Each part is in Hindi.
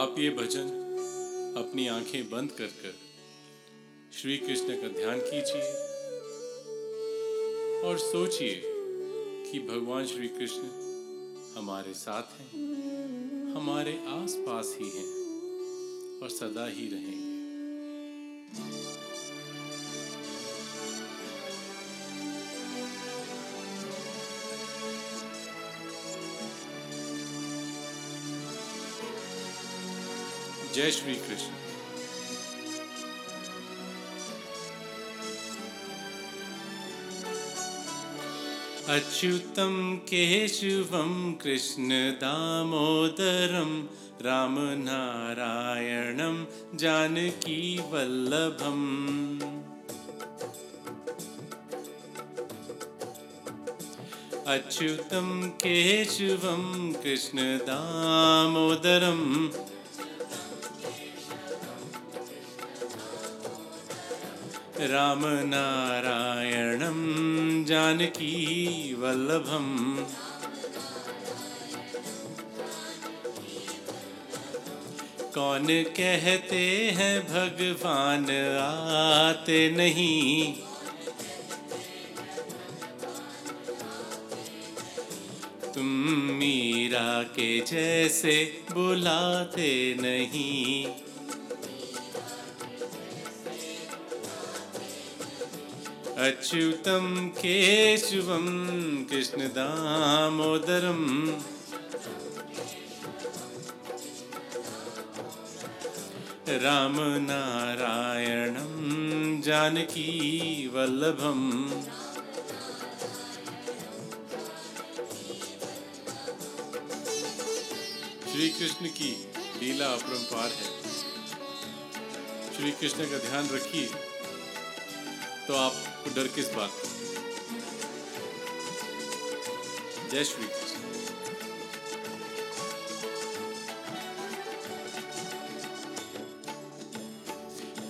आप ये भजन अपनी आँखें बंद कर कर श्री कृष्ण का ध्यान कीजिए और सोचिए कि भगवान श्री कृष्ण हमारे साथ हैं, हमारे आस पास ही हैं और सदा ही रहेंगे। जय श्री कृष्ण। अच्युतं केशवं कृष्णदामोदरं रामनारायणं जानकीवल्लभम्। अच्युतं केशवं कृष्णदामोदरं रामनारायणं जानकीवल्लभम् कौन कहते हैं भगवान आते नहीं। तुम मीरा के जैसे बुलाते नहीं। अच्युतं केशवं कृष्णदामोदरम्। रामनारायणं जानकीवल्लभम् श्री कृष्ण की लीला अपरंपार है। श्री कृष्ण का ध्यान रखिए। तो आपको डर किस बात जय श्री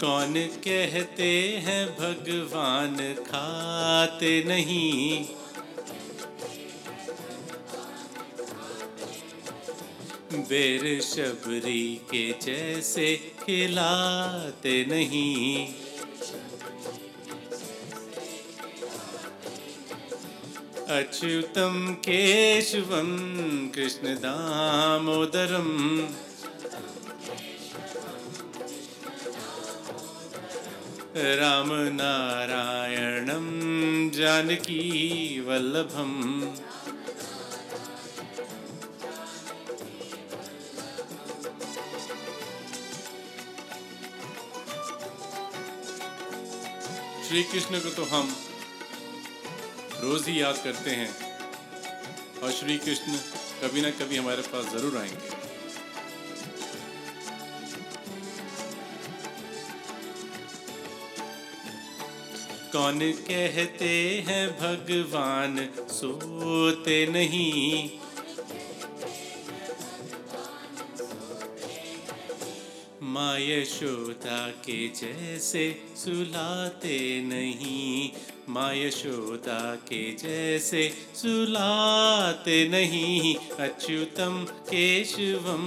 कौन कहते हैं भगवान खाते नहीं? बेर शबरी के जैसे खिलाते नहीं। अच्युतं केशवं कृष्णदामोदरम्। रामनारायणं जानकीवल्लभम् श्री कृष्ण को तो हम रोज ही याद करते हैं। और श्री कृष्ण कभी ना कभी हमारे पास ज़रूर आएँगे। कौन कहते हैं भगवान सोते नहीं? माँ यशोदा के जैसे सुलाते नहीं। माँ यशोदा के जैसे सुलाते नहीं अच्युतम केशवम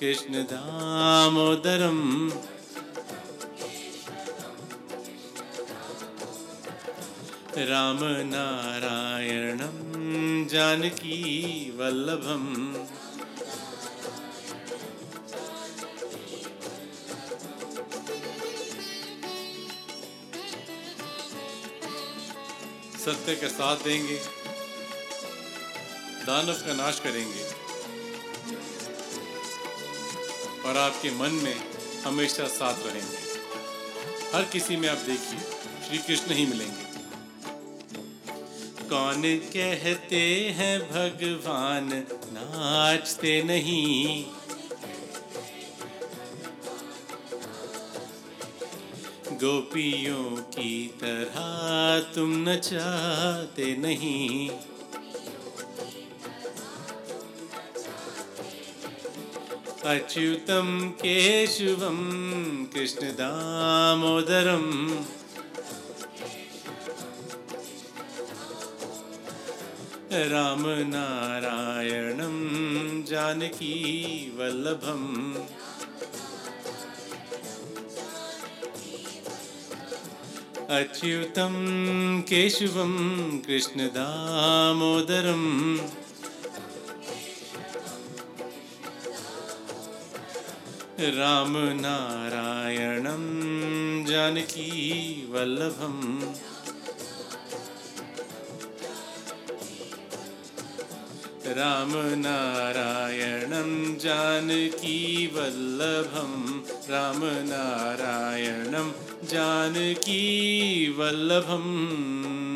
कृष्ण दामोदरम। रामनारायणं जानकीवल्लभम् सत्य का साथ देंगे, दानव का नाश करेंगे। और आपके मन में हमेशा साथ रहेंगे। हर किसी में आप देखिए, श्री कृष्ण ही मिलेंगे। कौन कहते हैं, भगवान नाचते नहीं। गोपियों की तरह तुम न चाहते नहीं। अच्युतं केशवं कृष्णदामोदरम्। रामनारायणं जानकीवल्लभम् अच्युतं केशवं कृष्णदामोदरम्। रामनारायणं जानकी वल्लभम्। रामनारायणं जानकी वल्लभं। रामनारायणं जानकी वल्लभम्।